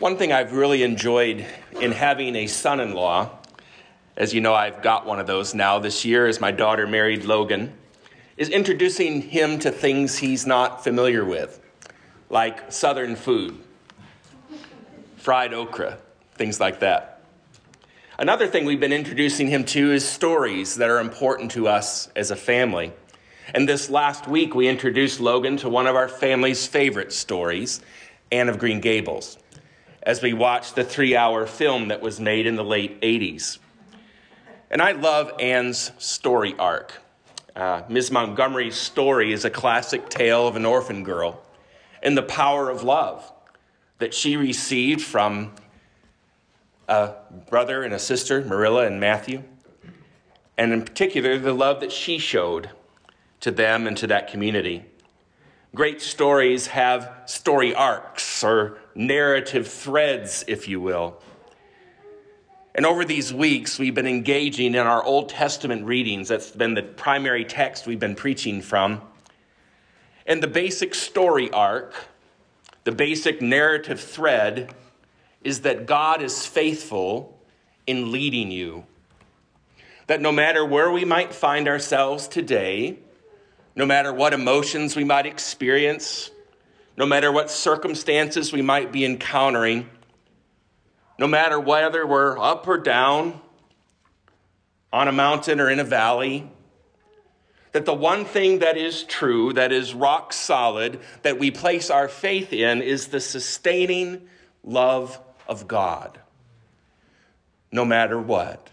One thing I've really enjoyed in having a son in law, as you know, I've got one of those now this year as my daughter married Logan, is introducing him to things he's not familiar with, like Southern food, fried okra, things like that. Another thing we've been introducing him to is stories that are important to us as a family. And this last week, we introduced Logan to one of our family's favorite stories, Anne of Green Gables as we watched the three hour film that was made in the late 80s. And I love Anne's story arc. Uh, Ms. Montgomery's story is a classic tale of an orphan girl and the power of love that she received from a brother and a sister, Marilla and Matthew, and in particular, the love that she showed to them and to that community. Great stories have story arcs or narrative threads, if you will. And over these weeks, we've been engaging in our Old Testament readings. That's been the primary text we've been preaching from. And the basic story arc, the basic narrative thread, is that God is faithful in leading you. That no matter where we might find ourselves today, no matter what emotions we might experience, no matter what circumstances we might be encountering, no matter whether we're up or down, on a mountain or in a valley, that the one thing that is true, that is rock solid, that we place our faith in is the sustaining love of God, no matter what.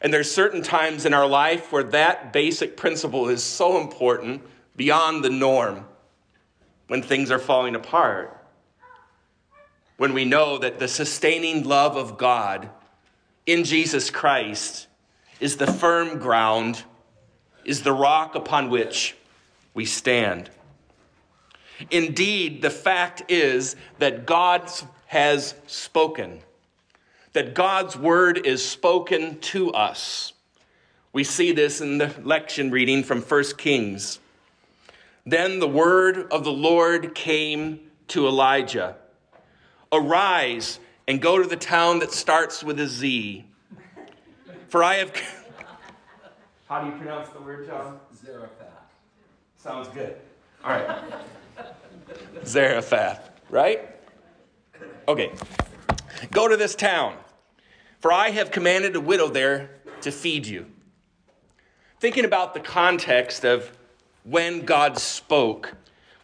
And there's certain times in our life where that basic principle is so important beyond the norm when things are falling apart. When we know that the sustaining love of God in Jesus Christ is the firm ground, is the rock upon which we stand. Indeed, the fact is that God has spoken that God's word is spoken to us. We see this in the lection reading from 1 Kings. Then the word of the Lord came to Elijah Arise and go to the town that starts with a Z. For I have. How do you pronounce the word, John? Zarephath. Sounds good. All right. Zarephath, right? Okay. Go to this town. For I have commanded a widow there to feed you. Thinking about the context of when God spoke,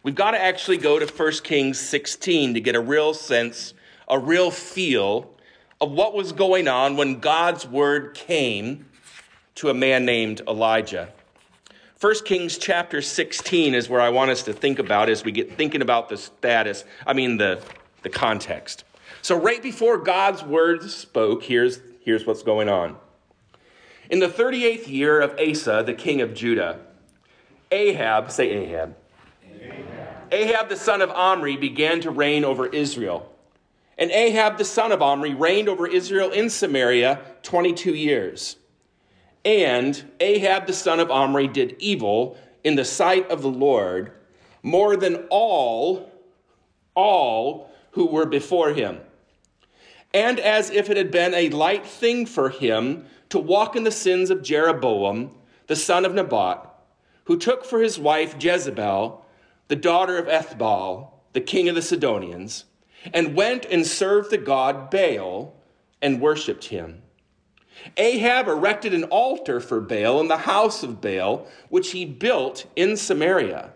we've got to actually go to 1 Kings 16 to get a real sense, a real feel of what was going on when God's word came to a man named Elijah. 1 Kings chapter 16 is where I want us to think about as we get thinking about the status, I mean the, the context. So, right before God's word spoke, here's, here's what's going on. In the 38th year of Asa, the king of Judah, Ahab, say Ahab, Ahab, Ahab the son of Omri began to reign over Israel. And Ahab the son of Omri reigned over Israel in Samaria 22 years. And Ahab the son of Omri did evil in the sight of the Lord more than all, all who were before him and as if it had been a light thing for him to walk in the sins of Jeroboam, the son of Nebat, who took for his wife Jezebel, the daughter of Ethbaal, the king of the Sidonians, and went and served the god Baal and worshipped him. Ahab erected an altar for Baal in the house of Baal, which he built in Samaria.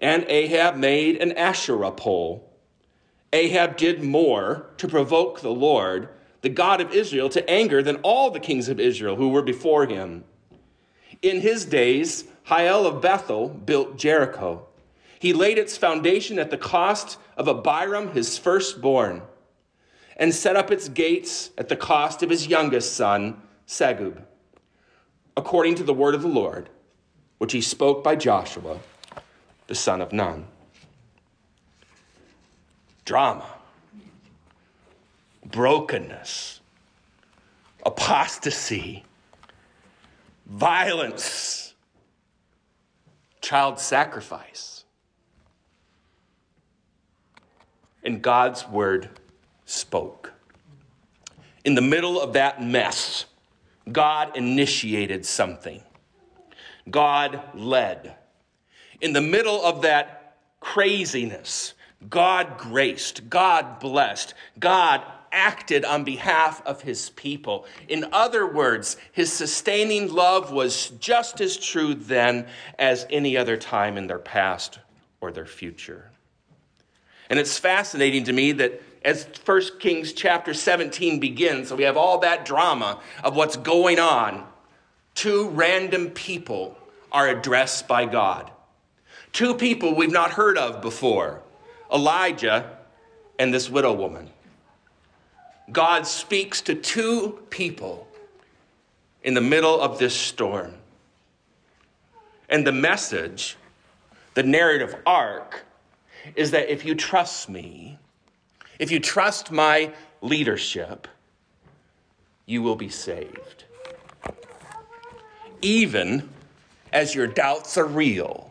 And Ahab made an Asherah pole Ahab did more to provoke the Lord, the God of Israel, to anger than all the kings of Israel who were before him. In his days, Hiel of Bethel built Jericho. He laid its foundation at the cost of Abiram, his firstborn, and set up its gates at the cost of his youngest son, Segub, according to the word of the Lord, which he spoke by Joshua, the son of Nun drama, brokenness, apostasy, violence, child sacrifice. and God's word spoke. In the middle of that mess, God initiated something. God led. In the middle of that craziness, God graced, God blessed, God acted on behalf of his people. In other words, his sustaining love was just as true then as any other time in their past or their future. And it's fascinating to me that as 1 Kings chapter 17 begins, so we have all that drama of what's going on, two random people are addressed by God. Two people we've not heard of before Elijah and this widow woman. God speaks to two people in the middle of this storm. And the message, the narrative arc, is that if you trust me, if you trust my leadership, you will be saved. Even as your doubts are real,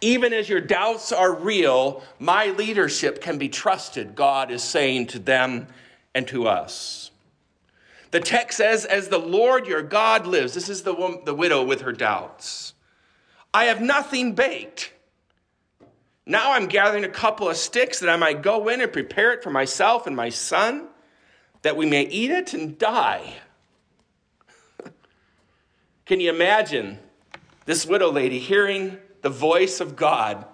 even as your doubts are real, my leadership can be trusted, God is saying to them and to us. The text says, As the Lord your God lives, this is the, woman, the widow with her doubts. I have nothing baked. Now I'm gathering a couple of sticks that I might go in and prepare it for myself and my son, that we may eat it and die. Can you imagine this widow lady hearing the voice of God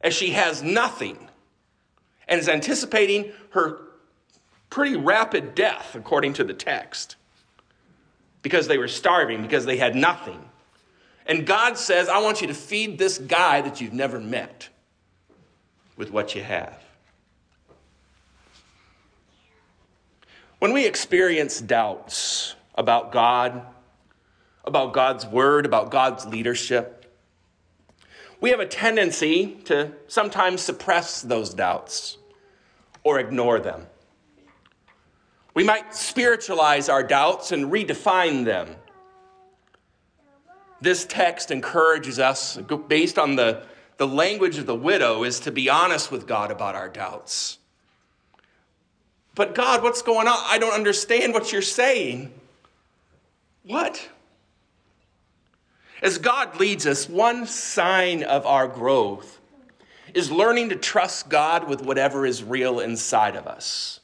as she has nothing and is anticipating her pretty rapid death, according to the text, because they were starving, because they had nothing. And God says, I want you to feed this guy that you've never met with what you have. When we experience doubts about God, about God's word, about God's leadership, we have a tendency to sometimes suppress those doubts or ignore them. We might spiritualize our doubts and redefine them. This text encourages us, based on the, the language of the widow, is to be honest with God about our doubts. But God, what's going on? I don't understand what you're saying. What? As God leads us, one sign of our growth is learning to trust God with whatever is real inside of us.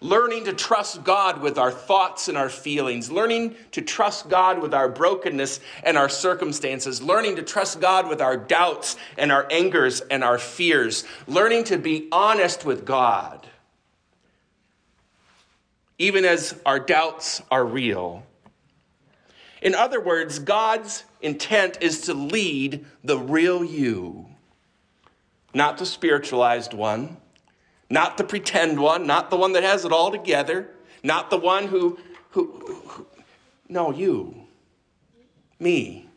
Learning to trust God with our thoughts and our feelings. Learning to trust God with our brokenness and our circumstances. Learning to trust God with our doubts and our angers and our fears. Learning to be honest with God. Even as our doubts are real in other words, God's intent is to lead the real you, not the spiritualized one, not the pretend one, not the one that has it all together, not the one who, who, who no, you, me.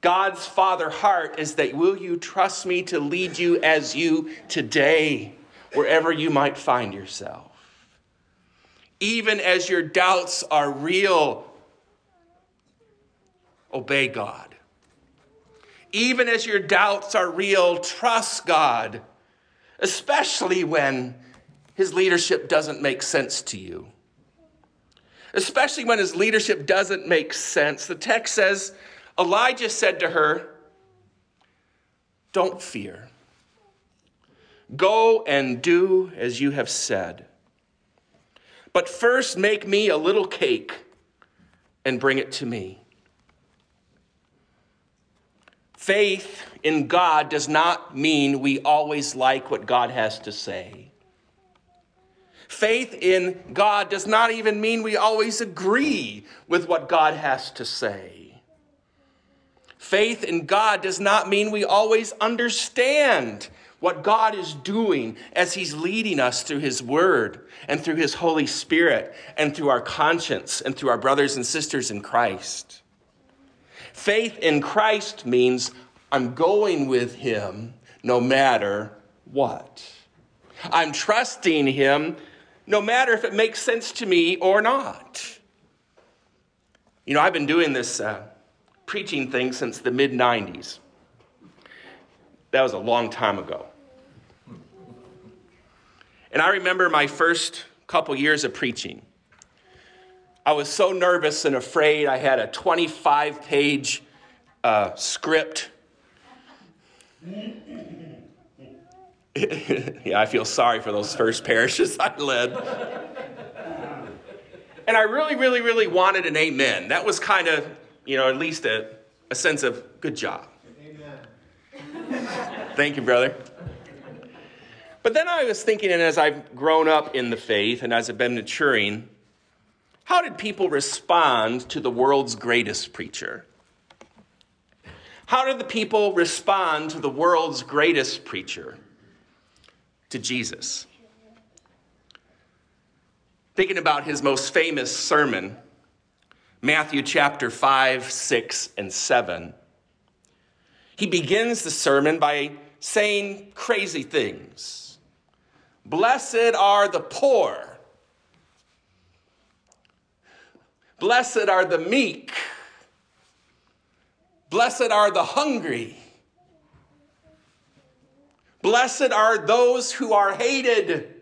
God's father heart is that will you trust me to lead you as you today, wherever you might find yourself? Even as your doubts are real, obey God. Even as your doubts are real, trust God, especially when his leadership doesn't make sense to you. Especially when his leadership doesn't make sense. The text says Elijah said to her, Don't fear. Go and do as you have said. But first, make me a little cake and bring it to me. Faith in God does not mean we always like what God has to say. Faith in God does not even mean we always agree with what God has to say. Faith in God does not mean we always understand what God is doing as He's leading us through His Word and through His Holy Spirit and through our conscience and through our brothers and sisters in Christ. Faith in Christ means I'm going with him no matter what. I'm trusting him no matter if it makes sense to me or not. You know, I've been doing this uh, preaching thing since the mid 90s. That was a long time ago. And I remember my first couple years of preaching. I was so nervous and afraid. I had a 25 page uh, script. yeah, I feel sorry for those first parishes I led. and I really, really, really wanted an amen. That was kind of, you know, at least a, a sense of good job. Amen. Thank you, brother. But then I was thinking, and as I've grown up in the faith and as I've been maturing, how did people respond to the world's greatest preacher? How did the people respond to the world's greatest preacher? To Jesus. Thinking about his most famous sermon, Matthew chapter 5, 6, and 7, he begins the sermon by saying crazy things. Blessed are the poor Blessed are the meek. Blessed are the hungry. Blessed are those who are hated.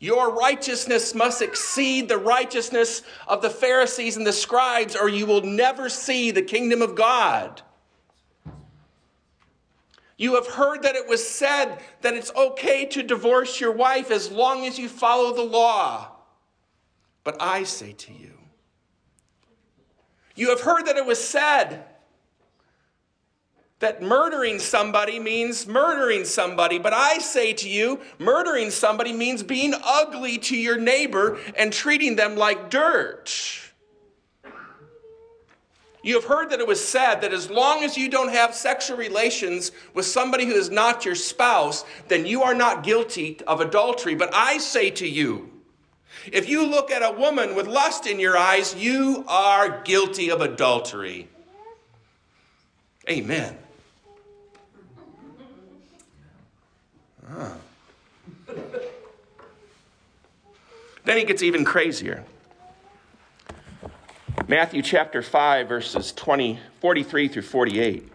Your righteousness must exceed the righteousness of the Pharisees and the scribes, or you will never see the kingdom of God. You have heard that it was said that it's okay to divorce your wife as long as you follow the law. But I say to you, you have heard that it was said that murdering somebody means murdering somebody. But I say to you, murdering somebody means being ugly to your neighbor and treating them like dirt. You have heard that it was said that as long as you don't have sexual relations with somebody who is not your spouse, then you are not guilty of adultery. But I say to you, if you look at a woman with lust in your eyes, you are guilty of adultery. Amen. Ah. Then he gets even crazier. Matthew chapter 5, verses 20, 43 through 48.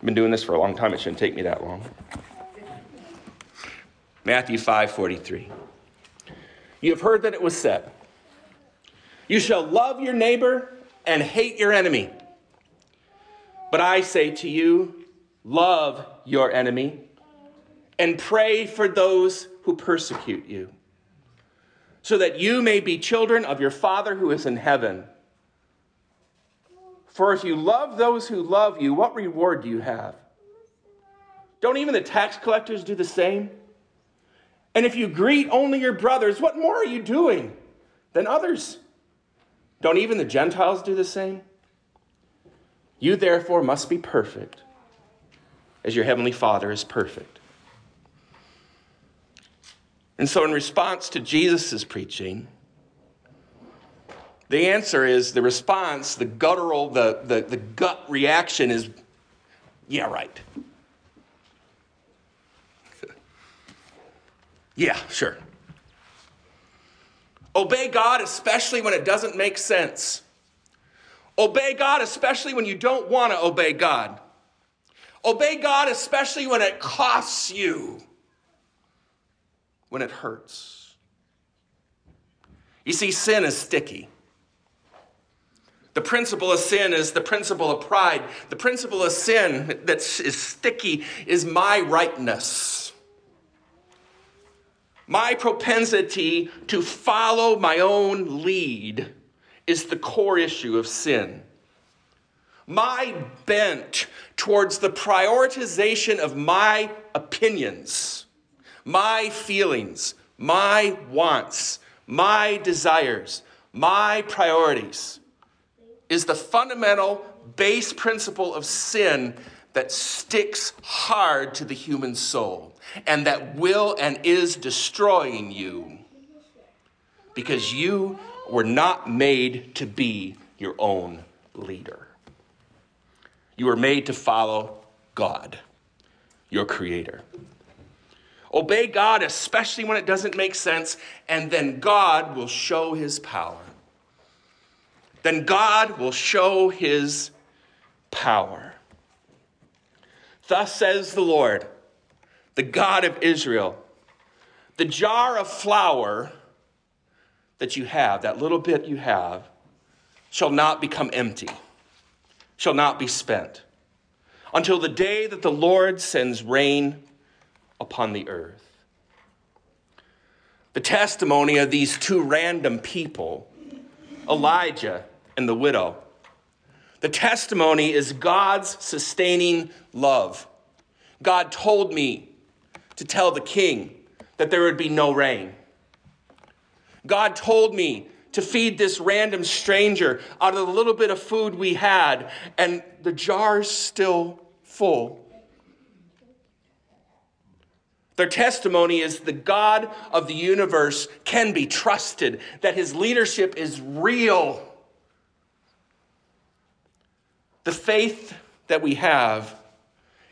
I've been doing this for a long time. It shouldn't take me that long. Matthew 5 43. You have heard that it was said, You shall love your neighbor and hate your enemy. But I say to you, love your enemy and pray for those who persecute you, so that you may be children of your Father who is in heaven. For if you love those who love you, what reward do you have? Don't even the tax collectors do the same? And if you greet only your brothers, what more are you doing than others? Don't even the Gentiles do the same? You therefore must be perfect, as your heavenly Father is perfect. And so, in response to Jesus' preaching, the answer is the response, the guttural, the, the, the gut reaction is, yeah, right. yeah, sure. Obey God, especially when it doesn't make sense. Obey God, especially when you don't want to obey God. Obey God, especially when it costs you, when it hurts. You see, sin is sticky. The principle of sin is the principle of pride. The principle of sin that is sticky is my rightness. My propensity to follow my own lead is the core issue of sin. My bent towards the prioritization of my opinions, my feelings, my wants, my desires, my priorities is the fundamental base principle of sin that sticks hard to the human soul and that will and is destroying you because you were not made to be your own leader. You were made to follow God, your creator. Obey God, especially when it doesn't make sense, and then God will show his power. Then God will show his power. Thus says the Lord, the God of Israel the jar of flour that you have, that little bit you have, shall not become empty, shall not be spent, until the day that the Lord sends rain upon the earth. The testimony of these two random people, Elijah and the widow, the testimony is God's sustaining love. God told me to tell the king that there would be no rain. God told me to feed this random stranger out of the little bit of food we had, and the jar's still full. Their testimony is the God of the universe can be trusted, that his leadership is real. The faith that we have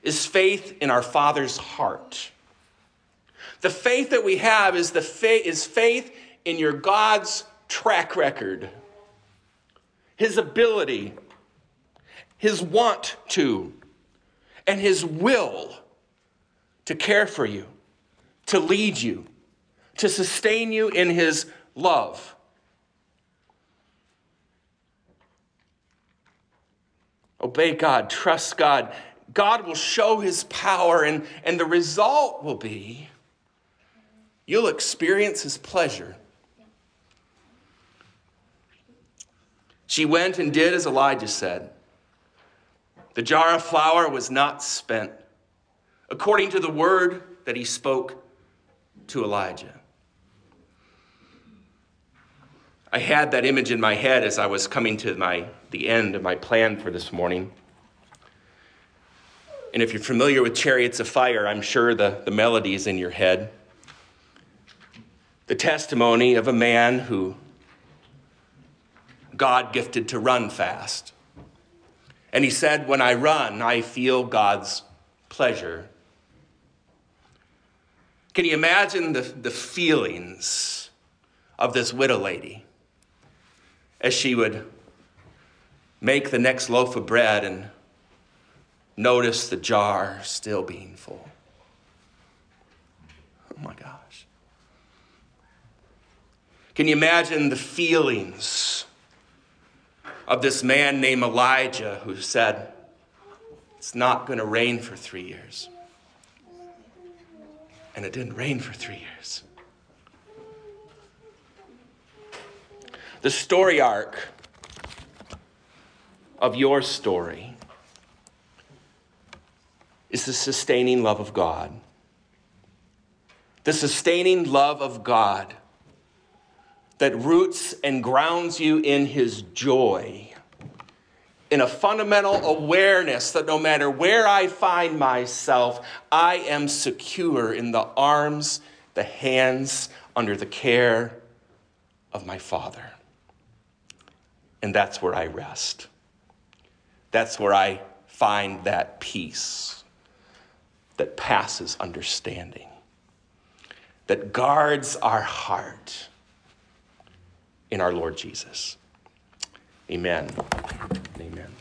is faith in our Father's heart. The faith that we have is, the faith, is faith in your God's track record, his ability, his want to, and his will to care for you, to lead you, to sustain you in his love. Obey God, trust God. God will show his power, and, and the result will be you'll experience his pleasure. She went and did as Elijah said. The jar of flour was not spent, according to the word that he spoke to Elijah. I had that image in my head as I was coming to my, the end of my plan for this morning. And if you're familiar with Chariots of Fire, I'm sure the, the melody is in your head the testimony of a man who God gifted to run fast. And he said, When I run, I feel God's pleasure. Can you imagine the, the feelings of this widow lady as she would make the next loaf of bread and notice the jar still being full? Oh my gosh. Can you imagine the feelings of this man named Elijah who said, It's not going to rain for three years? And it didn't rain for three years. The story arc of your story is the sustaining love of God. The sustaining love of God that roots and grounds you in his joy, in a fundamental awareness that no matter where I find myself, I am secure in the arms, the hands, under the care of my Father. And that's where I rest. That's where I find that peace that passes understanding, that guards our heart in our Lord Jesus. Amen. Amen.